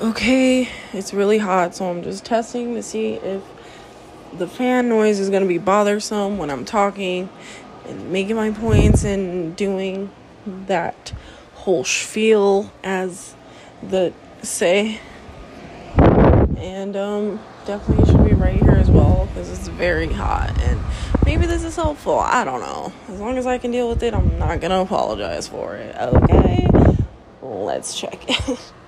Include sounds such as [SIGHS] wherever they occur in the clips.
Okay, it's really hot, so I'm just testing to see if the fan noise is going to be bothersome when I'm talking and making my points and doing that whole spiel as the say. And um definitely should be right here as well because it's very hot and maybe this is helpful. I don't know. As long as I can deal with it, I'm not going to apologize for it. Okay. Let's check it. [LAUGHS]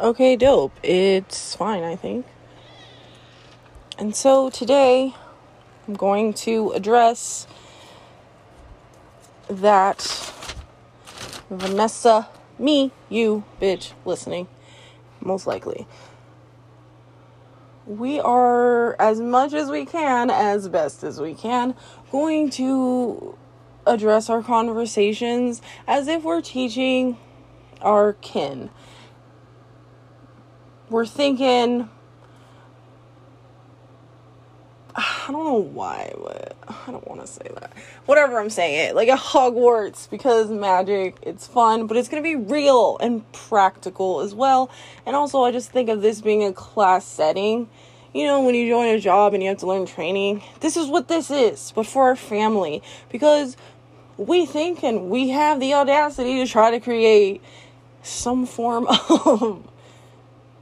Okay, dope. It's fine, I think. And so today I'm going to address that Vanessa, me, you, bitch, listening, most likely. We are, as much as we can, as best as we can, going to address our conversations as if we're teaching our kin we're thinking I don't know why, but I don't want to say that. Whatever I'm saying it, like a Hogwarts because magic, it's fun, but it's going to be real and practical as well. And also I just think of this being a class setting. You know, when you join a job and you have to learn training, this is what this is, but for our family because we think and we have the audacity to try to create some form [LAUGHS] of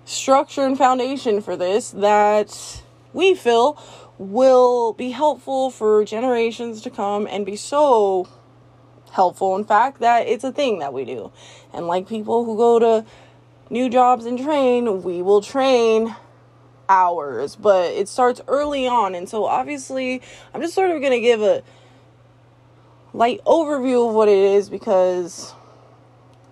structure and foundation for this that we feel will be helpful for generations to come and be so helpful in fact that it's a thing that we do. And like people who go to new jobs and train we will train hours but it starts early on. And so obviously i'm just sort of going to give a light overview of what it is because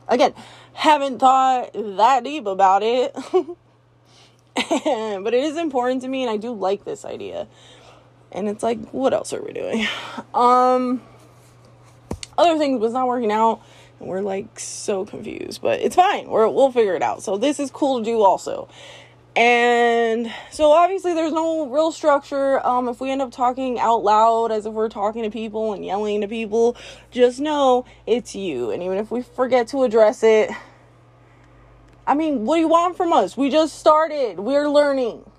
again haven't thought that deep about it. [LAUGHS] but it is important to me and I do like this idea. And it's like, what else are we doing? Um other things was not working out and we're like so confused, but it's fine. We're we'll figure it out. So this is cool to do also. And so obviously there's no real structure. Um, if we end up talking out loud as if we're talking to people and yelling to people, just know it's you. And even if we forget to address it, I mean, what do you want from us? We just started. We're learning.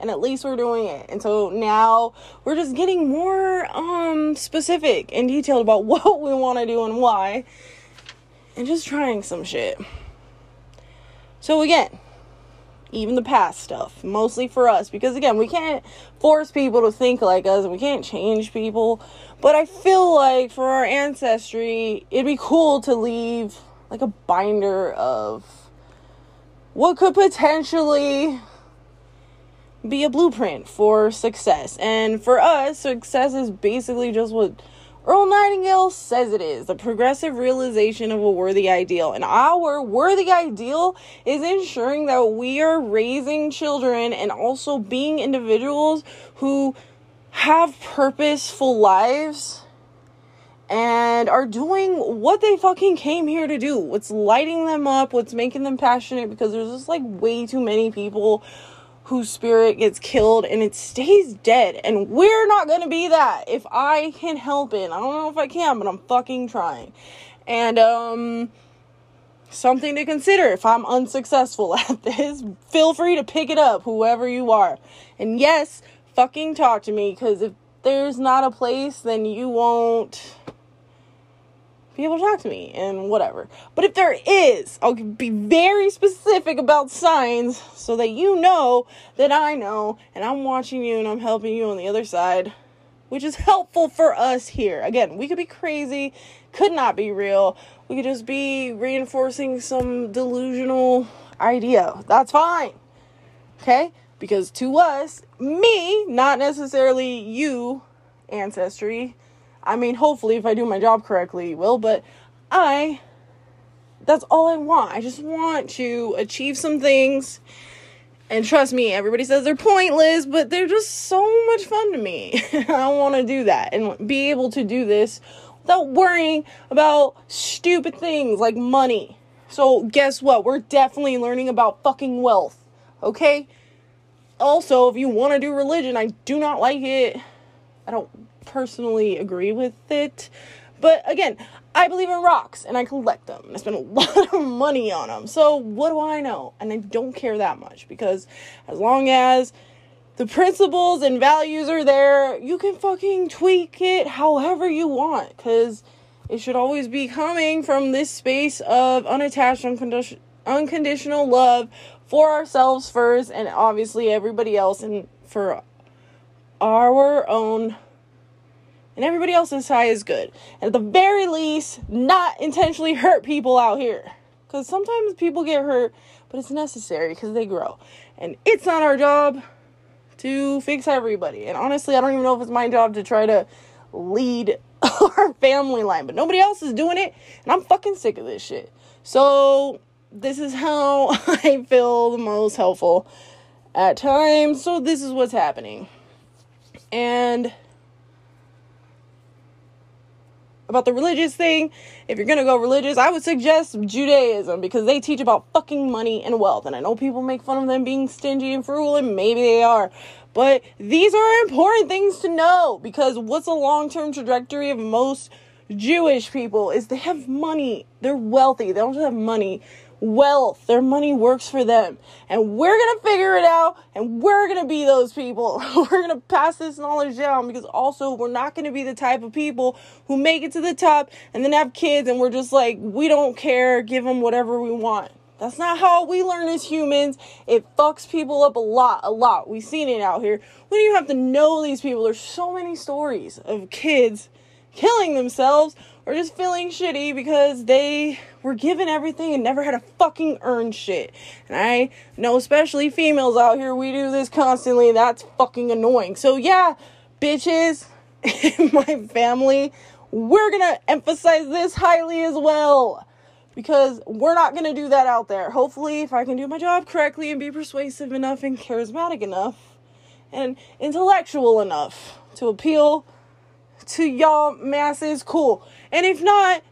And at least we're doing it. And so now we're just getting more um specific and detailed about [LAUGHS] what we want to do and why. And just trying some shit. So again, even the past stuff, mostly for us, because again, we can't force people to think like us and we can't change people. But I feel like for our ancestry, it'd be cool to leave like a binder of what could potentially be a blueprint for success. And for us, success is basically just what Earl Nightingale says it is the progressive realization of a worthy ideal. And our worthy ideal is ensuring that we are raising children and also being individuals who have purposeful lives and are doing what they fucking came here to do. What's lighting them up, what's making them passionate because there's just like way too many people whose spirit gets killed and it stays dead. And we're not gonna be that if I can help it. I don't know if I can, but I'm fucking trying. And, um, something to consider if I'm unsuccessful [LAUGHS] at this. Feel free to pick it up, whoever you are. And yes, fucking talk to me because if there's not a place, then you won't to talk to me and whatever. But if there is, I'll be very specific about signs so that you know that I know and I'm watching you and I'm helping you on the other side, which is helpful for us here. Again, we could be crazy, could not be real. We could just be reinforcing some delusional idea. That's fine. Okay? Because to us, me, not necessarily you, ancestry, I mean, hopefully, if I do my job correctly, will, but I, that's all I want. I just want to achieve some things. And trust me, everybody says they're pointless, but they're just so much fun to me. [LAUGHS] I want to do that and be able to do this without worrying about stupid things like money. So, guess what? We're definitely learning about fucking wealth, okay? Also, if you want to do religion, I do not like it. I don't personally agree with it. But again, I believe in rocks and I collect them. I spend a [LAUGHS] lot of money on them. So what do I know? And I don't care that much because as long as the principles and values are there, you can fucking tweak it however you want because it should always be coming from this space of unattached, uncondi- unconditional love for ourselves first and obviously everybody else and for our own and everybody else's high is good. And at the very least, not intentionally hurt people out here. Because sometimes people get hurt, but it's necessary because they grow. And it's not our job to fix everybody. And honestly, I don't even know if it's my job to try to lead [LAUGHS] our family line, but nobody else is doing it. And I'm fucking sick of this shit. So, this is how [LAUGHS] I feel the most helpful at times. So, this is what's happening. And about the religious thing, if you're gonna go religious, I would suggest Judaism because they teach about fucking money and wealth. And I know people make fun of them being stingy and frugal, and maybe they are. But these are important things to know because what's a long term trajectory of most Jewish people is they have money. They're wealthy. They don't just have money wealth. Their money works for them. And we're going to figure it out and we're going to be those people. [LAUGHS] we're going to pass this knowledge down because also we're not going to be the type of people who make it to the top and then have kids and we're just like, we don't care, give them whatever we want. That's not how we learn as humans. It fucks people up a lot, a lot. We've seen it out here. We don't even have to know these people. There's so many stories of kids killing themselves or just feeling shitty because they were given everything and never had to fucking earn shit. And I know, especially females out here, we do this constantly. That's fucking annoying. So, yeah, bitches [LAUGHS] in my family, we're gonna emphasize this highly as well because we're not to do that out there. Hopefully, if I can do my job correctly and be persuasive enough and charismatic enough and intellectual enough to appeal to y'all masses, cool. And if not,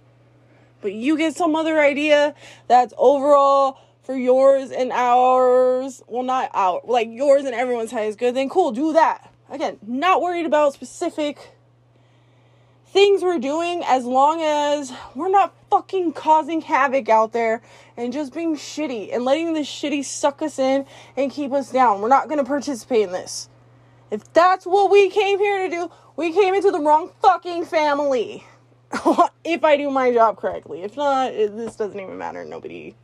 but you get some other idea that's overall for yours and ours, well, not our, like yours and everyone's high is good, then cool, do that. Again, not worried about specific things we're doing as long as we're not fucking causing havoc out there and just being shitty and letting this shitty suck us in and keep us down. We're not going to participate in this. If that's what we came here to do, we came into the wrong fucking family. [LAUGHS] if I do my job correctly. If not, it, this doesn't even matter. Nobody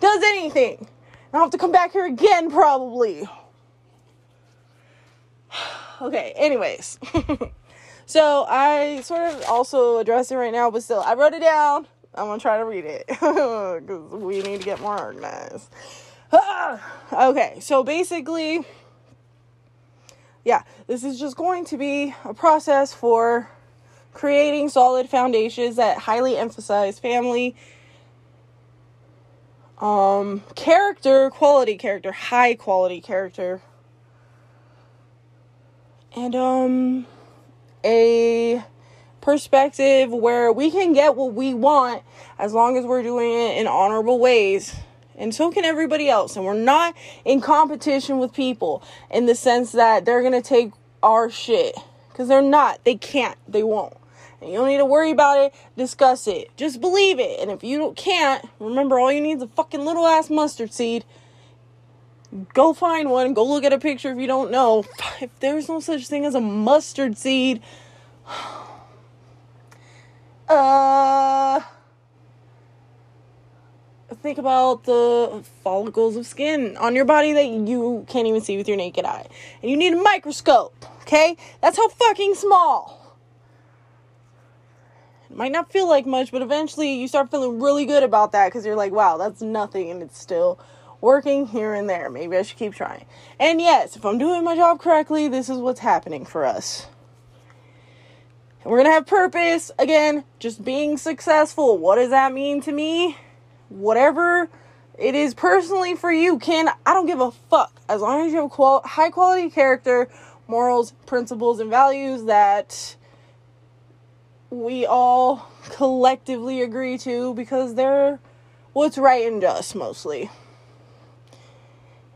does anything. I'll have to come back here again, probably. [SIGHS] okay, anyways. [LAUGHS] so I sort of also address it right now, but still, I wrote it down. I'm gonna try to read it [LAUGHS] because we need to get more organized. [SIGHS] okay, so basically, yeah, this is just going to be a process for creating solid foundations that highly emphasize family um character quality character high quality character. And um a perspective where we can get what we want as long as we're doing it in honorable ways. And so can everybody else. And we're not in competition with people in the sense that they're going to take our shit. Because they're not. They can't. They won't you don't need to worry about it. Discuss it. Just believe it. And if you don't can't, remember all you need is a fucking little ass mustard seed. Go find one. Go look at a picture if you don't know. [SIGHS] If there's no such thing as a mustard seed, [SIGHS] uh, think about the follicles of skin on your body that you can't even see with your naked eye. And you need a microscope, okay? That's how fucking small might not feel like much, but eventually you start feeling really good about that because you're like, wow, that's nothing and it's still working here and there. Maybe I should keep trying. And yes, if I'm doing my job correctly, this is what's happening for us. And we're going to have purpose. Again, just being successful. What does that mean to me? Whatever it is personally for you, kin, I don't give a fuck. As long as you have qual- high quality character, morals, principles, and values that we all collectively agree to because they're what's right and just mostly.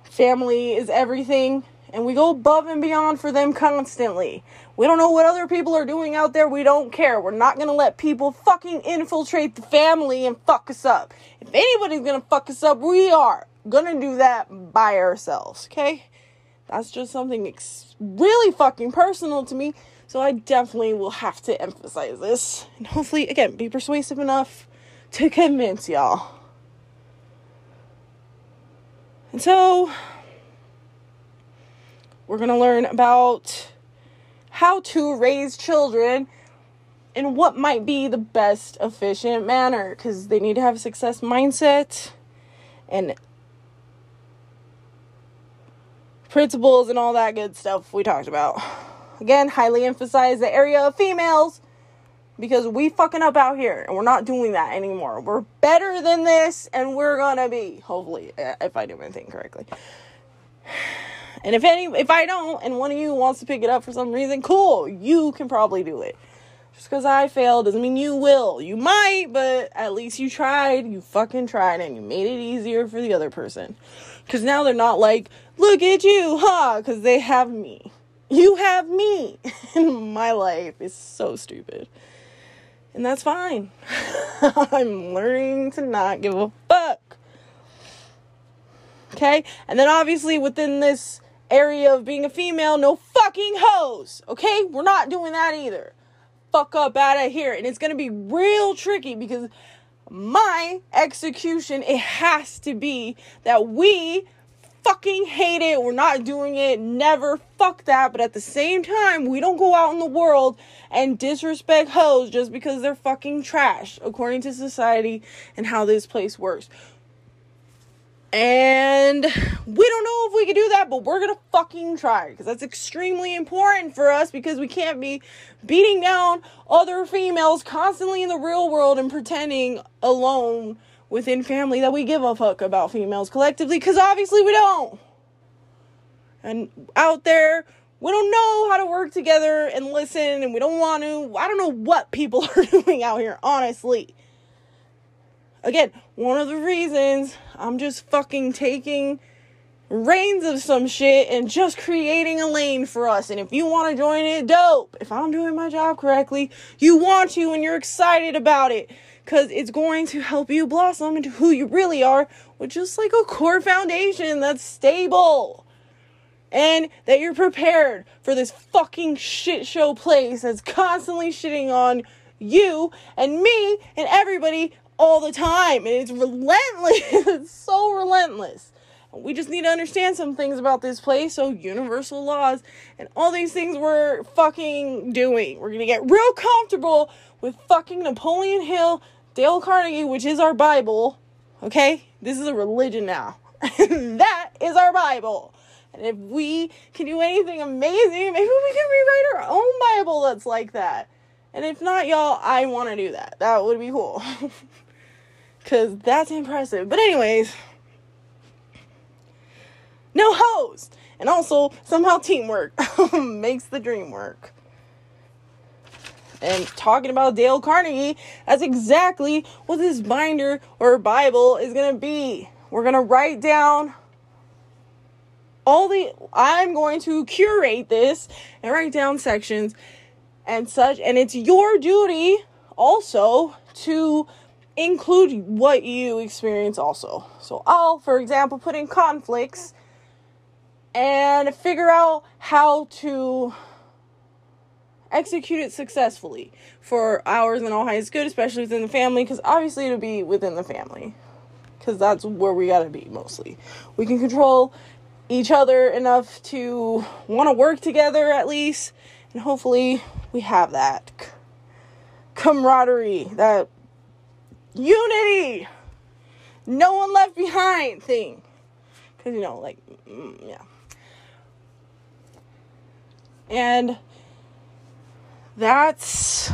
Family is everything, and we go above and beyond for them constantly. We don't know what other people are doing out there. We don't care. We're not to let people fucking infiltrate the family and fuck us up. If anybody's to fuck us up, we are to do that by ourselves, okay? That's just something ex- really fucking personal to me. So I definitely will have to emphasize this. And hopefully, again, be persuasive enough to convince y'all. And so, we're going to learn about how to raise children in what might be the best efficient manner because they need to have a success mindset and principles and all that good stuff we talked about. Again, highly emphasize the area of females because we fucking up out here and we're not doing that anymore. We're better than this and we're gonna be, hopefully, uh, if I do my thing correctly. [SIGHS] And if any if I don't and one of you wants to pick it up for some reason, cool. You can probably do it. Just because I failed doesn't mean you will. You might, but at least you tried. You fucking tried and you made it easier for the other person. Because now they're not like, look at you, huh? Because they have me. You have me [LAUGHS] my life. It's so stupid. And that's fine. [LAUGHS] I'm learning to not give a fuck. Okay? And then obviously within this area of being a female, no fucking hoes. Okay? We're not doing that either. Fuck up out of here. And it's gonna be real tricky because my execution, it has to be that we fucking hate it. We're not doing it. Never fuck that. But at the same time, we don't go out in the world and disrespect hoes just because they're fucking trash, according to society and how this place works. And we don't know if we can do that, but we're gonna fucking try because that's extremely important for us because we can't be beating down other females constantly in the real world and pretending alone within family that we give a fuck about females collectively because obviously we don't. And out there, we don't know how to work together and listen, and we don't want to. I don't know what people [LAUGHS] are doing out here, honestly. Again, one of the reasons I'm just fucking taking reins of some shit and just creating a lane for us. And if you want to join it, dope. If I'm doing my job correctly, you want to and you're excited about it because it's going to help you blossom into who you really are, which is like a core foundation that's stable. And that you're prepared for this fucking shit show place that's constantly shitting on you and me and everybody all the time. And it's relentless. [LAUGHS] it's so relentless. We just need to understand some things about this place. So, universal laws and all these things we're fucking doing. We're gonna get real comfortable with fucking Napoleon Hill, Dale Carnegie, which is our Bible. Okay? This is a religion now. [LAUGHS] that is our Bible. And if we can do anything amazing, maybe we can rewrite our own Bible that's like that. And if not, y'all, I want to do that. That would be cool. [LAUGHS] Because that's impressive. But, anyways, no hoes. And also, somehow teamwork [LAUGHS] makes the dream work. And talking about Dale Carnegie, that's exactly what this binder or Bible is going to be. We're going to write down all the, I'm going to curate this and write down sections and such. And it's your duty also to include what you experience also. So I'll, for example, put in conflicts and figure out how to execute it successfully for ours and all highest good, especially within the family, because obviously it'll be within the family. Because that's where we gotta be mostly. We can control each other enough to want to work together at least, and hopefully we have that camaraderie, that unity, no one left behind thing. Because, you know, like, mm, yeah. And that's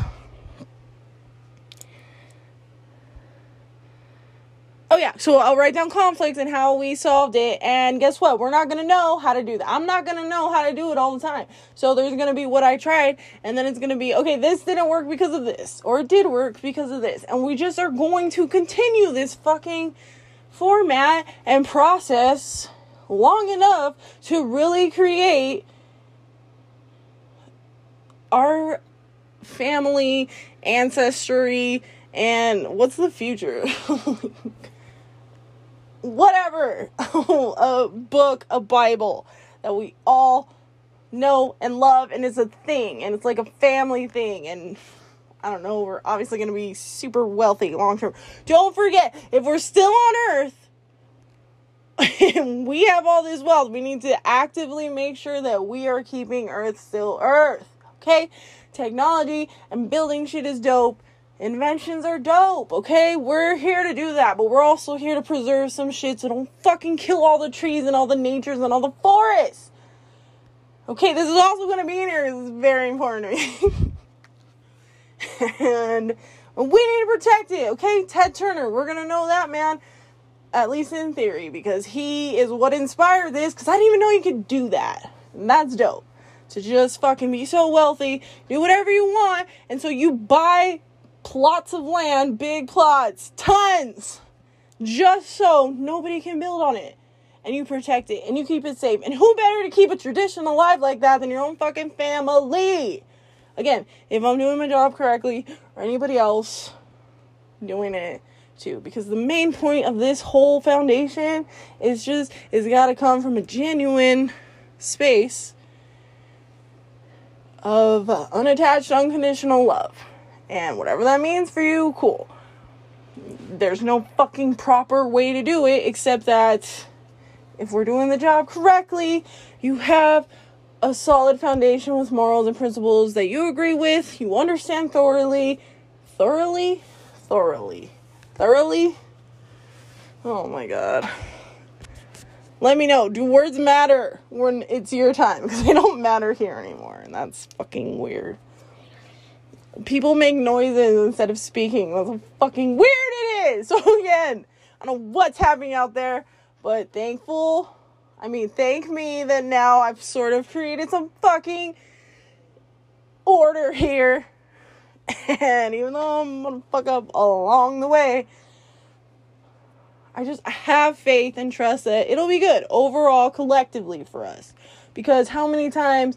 Oh yeah, so I'll write down conflicts and how we solved it. And guess what? We're not gonna know how to do that. I'm not gonna know how to do it all the time. So there's gonna be what I tried, and then it's gonna be okay. This didn't work because of this, or it did work because of this, and we just are going to continue this fucking format and process long enough to really create our family, ancestry, and what's the future? [LAUGHS] Whatever. [LAUGHS] a book, a Bible that we all know and love, and it's a thing, and it's like a family thing, and I don't know, we're obviously going to be super wealthy long term. Don't forget, if we're still on Earth, and [LAUGHS] we have all this wealth, we need to actively make sure that we are keeping Earth still Earth. Okay? Technology and building shit is dope. Inventions are dope, okay? We're here to do that, but we're also here to preserve some shit so don't fucking kill all the trees and all the natures and all the forests. Okay, this is also gonna be in here. This is very important [LAUGHS] and we need to protect it, okay? Ted Turner, we're gonna know that man, at least in theory, because he is what inspired this. Because I didn't even know you could do that. And that's dope. To just fucking be so wealthy, do whatever you want, and so you buy plots of land, big plots, tons, just so nobody can build on it. And you protect it and you keep it safe. And who better to keep a tradition alive like that than your own fucking family? Again, if I'm doing my job correctly or anybody else doing it too because the main point of this whole foundation is just it's got to come from a genuine space of unattached unconditional love and whatever that means for you cool there's no fucking proper way to do it except that if we're doing the job correctly you have a solid foundation with morals and principles that you agree with, you understand thoroughly, thoroughly, thoroughly, thoroughly. Oh my god. Let me know. Do words matter when it's your time? [LAUGHS] Because they don't matter here anymore, and that's fucking weird. People make noises instead of speaking. That's how fucking weird it is. [LAUGHS] So again, I don't know what's happening out there, but thankful I mean, thank me that now I've sort of created some fucking order here. [LAUGHS] And even though I'm gonna fuck up along the way, I just have faith and trust that it'll be good overall, collectively for us. Because how many times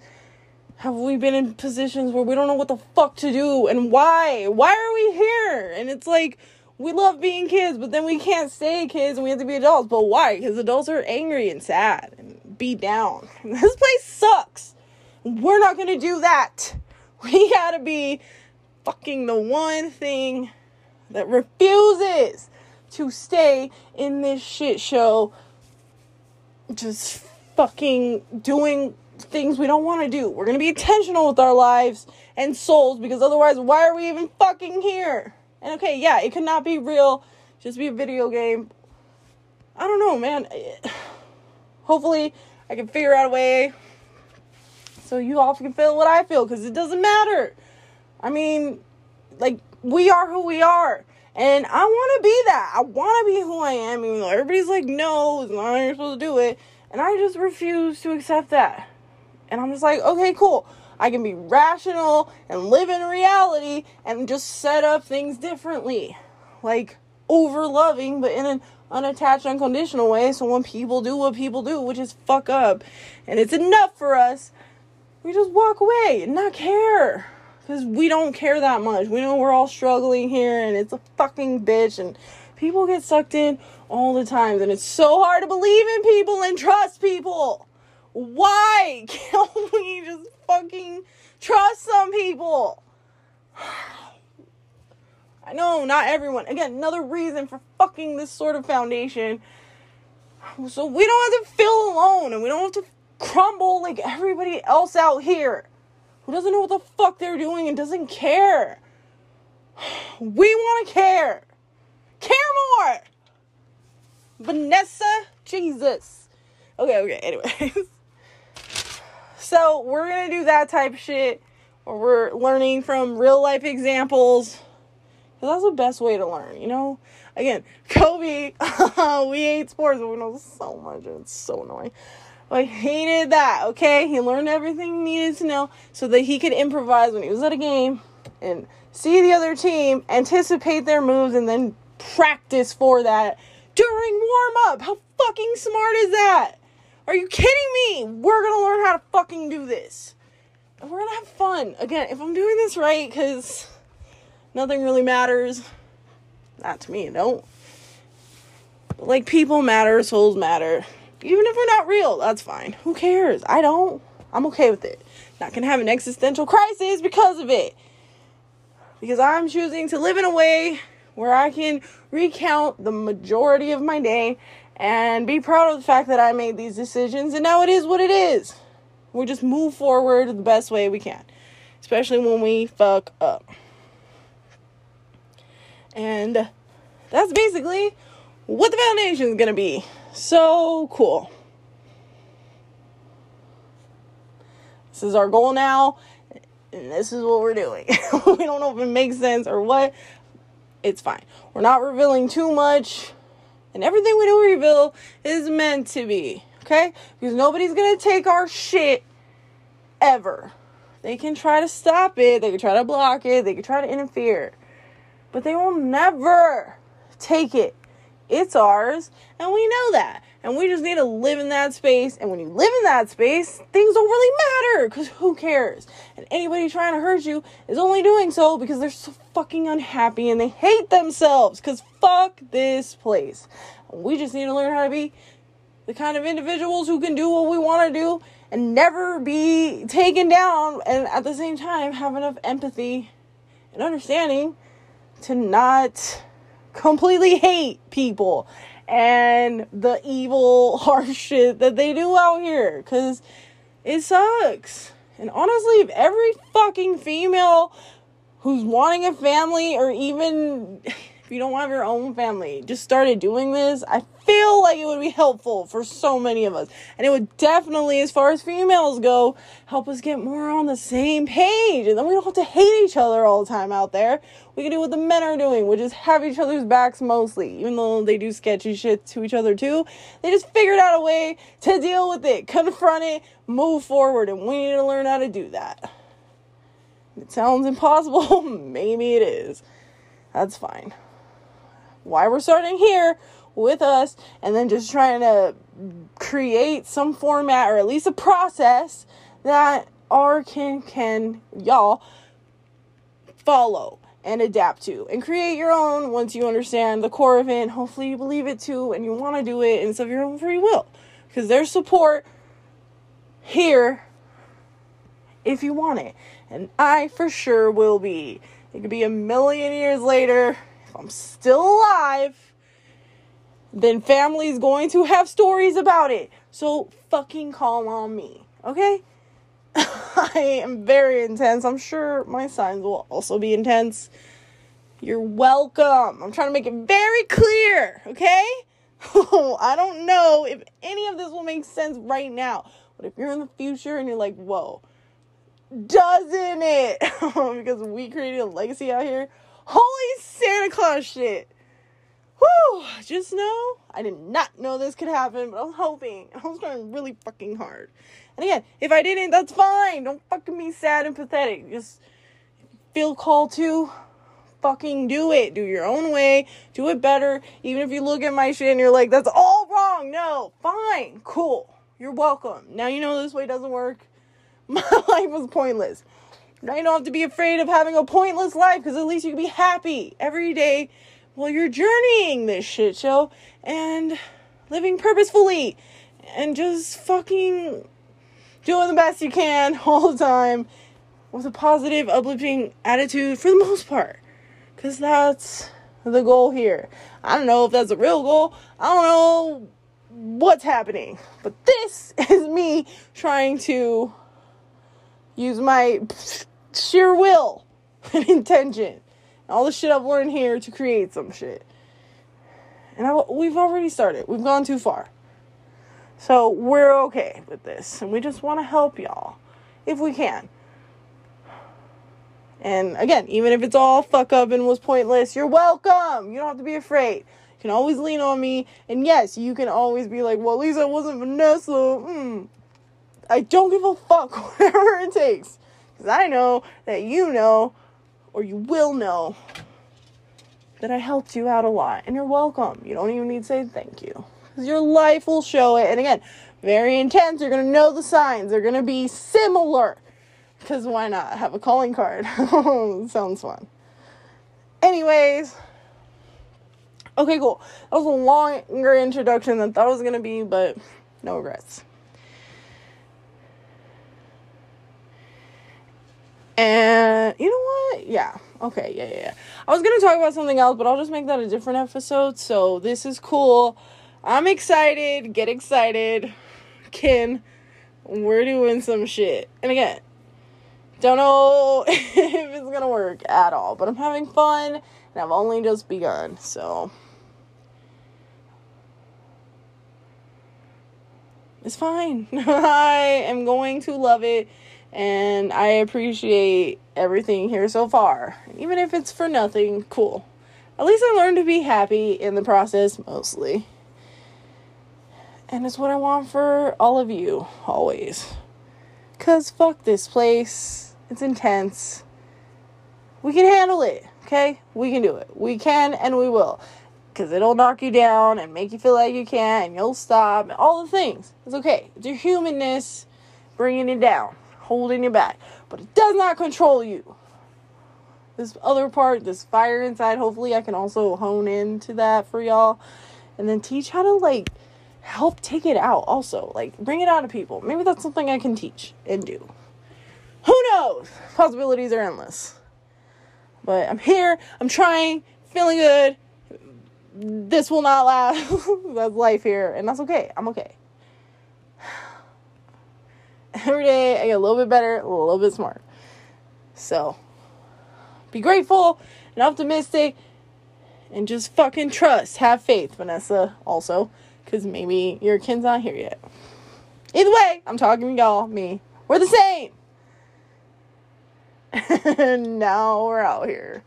have we been in positions where we don't know what the fuck to do and why? Why are we here? And it's like, we love being kids, but then we can't stay kids and we have to be adults. But why? Because adults are angry and sad and beat down. [LAUGHS] This place sucks. We're not gonna do that. [LAUGHS] We gotta be fucking the one thing that refuses to stay in this shit show just fucking doing things we don't want to do. We're going to be intentional with our lives and souls because otherwise, why are we even fucking here? And okay, yeah, it could not be real, just be a video game. I don't know, man. [SIGHS] Hopefully, I can figure out a way so you all can feel what I feel because it doesn't matter. I mean, like, we are who we are. And I want to be that. I want to be who I am, even though everybody's like, no, it's not you're supposed to do it. And I just refuse to accept that. And I'm just like, okay, cool. I can be rational and live in reality and just set up things differently. Like over loving, but in an unattached, unconditional way. So when people do what people do, which is fuck up, and it's enough for us, we just walk away and not care. Because we don't care that much. We know we're all struggling here and it's a fucking bitch and people get sucked in all the time. And it's so hard to believe in people and trust people. Why [LAUGHS] can't we just fucking trust some people. [SIGHS] I know, not everyone. Again, another reason for fucking this sort of foundation. So we don't have to feel alone and we don't have to crumble like everybody else out here who doesn't know what the fuck they're doing and doesn't care. [SIGHS] We want to care. Care more. Vanessa, Jesus. Okay, okay, anyways. [LAUGHS] So we're gonna do that type of shit where we're learning from real life examples. Cause that's the best way to learn, you know? Again, Kobe, [LAUGHS] we hate sports, but we know so much, and it's so annoying. He did that, okay? He learned everything he needed to know so that he could improvise when he was at a game and see the other team, anticipate their moves, and then practice for that during warm up. How fucking smart is that? Are you kidding me? We're gonna learn how to fucking do this. And we're gonna have fun. Again, if I'm doing this right, because nothing really matters. Not to me, don't. Like people matter, souls matter. Even if we're not real, that's fine. Who cares? I don't. I'm okay with it. Not gonna have an existential crisis because of it. Because I'm choosing to live in a way where I can recount the majority of my day and be proud of the fact that I made these decisions and now it is what it is. We just move forward the best way we can, especially when we fuck up. And that's basically what the foundation is going to be. So cool. This is our goal now, and this is what we're doing. [LAUGHS] we don't know if it makes sense or what. It's fine. We're not revealing too much, and everything we do reveal is meant to be. Okay? Because nobody's gonna take our shit ever. They can try to stop it, they can try to block it, they can try to interfere, but they will never take it. It's ours, and we know that. And we just need to live in that space. And when you live in that space, things don't really matter because who cares? And anybody trying to hurt you is only doing so because they're so fucking unhappy and they hate themselves because fuck this place. We just need to learn how to be the kind of individuals who can do what we want to do and never be taken down and at the same time have enough empathy and understanding to not completely hate people and the evil [LAUGHS] harsh shit that they do out here because it sucks. And honestly, if every fucking female who's wanting a family or even [LAUGHS] if you don't have your own family, just started doing this, I feel like it would be helpful for so many of us. And it would definitely, as far as females go, help us get more on the same page. And then we don't have to hate each other all the time out there. We can do what the men are doing, which is have each other's backs mostly. Even though they do sketchy shit to each other too, they just figured out a way to deal with it, confront it, move forward. And we need to learn how to do that. It sounds impossible. [LAUGHS] Maybe it is. That's fine why we're starting here with us and then just trying to create some format or at least a process that our can can y'all follow and adapt to. And create your own once you understand the core of it and hopefully you believe it too and you want to do it and it's of your own free will. Because there's support here if you want it. And i for sure will be. It could be a million years later I'm still alive, then family's going to have stories about it. So fucking call on me, okay? [LAUGHS] I am very intense. I'm sure my signs will also be intense. You're welcome. I'm trying to make it very clear, okay? [LAUGHS] I don't know if any of this will make sense right now, but if you're in the future and you're like, whoa, doesn't it? [LAUGHS] because we created a legacy out here Holy Santa Claus shit. Whew, just know I did not know this could happen, but I was hoping. [LAUGHS] I was trying really fucking hard. And again, if I didn't, that's fine. Don't fucking be sad and pathetic. Just feel called to fucking do it. Do your own way. Do it better. Even if you look at my shit and you're like, that's all wrong. No, fine. Cool. You're welcome. Now you know this way doesn't work. [LAUGHS] My life was pointless. You don't have to be afraid of having a pointless life because at least you can be happy every day while you're journeying this shit show and living purposefully and just fucking doing the best you can [LAUGHS] all the time with a positive, uplifting attitude for the most part. Because that's the goal here. I don't know if that's a real goal. I don't know what's happening. But this [LAUGHS] is me trying to use my sheer will [LAUGHS] and intention. All the shit I've learned here to create some shit. And I, we've already started. We've gone too far. So we're okay with this. And we just want to help y'all if we can. And again, even if it's all fuck up and was pointless, you're welcome. You don't have to be afraid. You can always lean on me. And yes, you can always be like, well, at least I wasn't Vanessa. Mm. I don't give a fuck, [LAUGHS] whatever it takes. Because I know that you know, or you will know, that I helped you out a lot. And you're welcome. You don't even need to say thank you. Because your life will show it. And again, very intense. You're gonna know the signs. They're gonna be similar. Cause why not? Have a calling card. [LAUGHS] Sounds fun. Anyways. Okay, cool. That was a longer introduction than I thought it was gonna be, but no regrets. And you know what? Yeah. Okay, yeah, yeah, yeah. I was gonna talk about something else, but I'll just make that a different episode. So this is cool. I'm excited. Get excited. Kin, we're doing some shit. And again, don't know [LAUGHS] if it's gonna work at all, but I'm having fun and I've only just begun, so it's fine. [LAUGHS] I am going to love it and I appreciate everything here so far. Even if it's for nothing, cool. At least I learned to be happy in the process mostly. And it's what I want for all of you, always. Because fuck this place. It's intense. We can handle it, okay? We can do it. We can and we will. Because it'll knock you down and make you feel like you can't and you'll stop. All the things. It's okay. It's your humanness bringing it down, holding you back. But it does not control you. This other part, this fire inside, hopefully I can also hone into that for y'all. And then teach how to, like, help take it out also. Like, bring it out of people. Maybe that's something I can teach and do. Who knows? Possibilities are endless. But I'm here, I'm trying, feeling good. This will not last. [LAUGHS] that's life here, and that's okay. I'm okay. Every day I get a little bit better, a little bit smarter. So, be grateful and optimistic and just fucking trust. Have faith, Vanessa, also because maybe your kid's not here yet. Either way, I'm talking to y'all, me. We're the same. and [LAUGHS] now we're out here.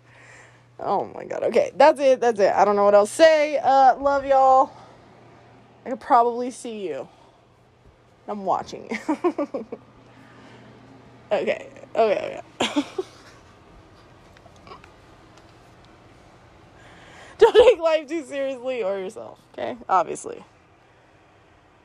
Oh my god. Okay, that's it. That's it. I don't know what else to say. Uh, love y'all. I could probably see you. I'm watching you. [LAUGHS] okay. Okay. Okay. [LAUGHS] don't take life too seriously or yourself, okay? Obviously.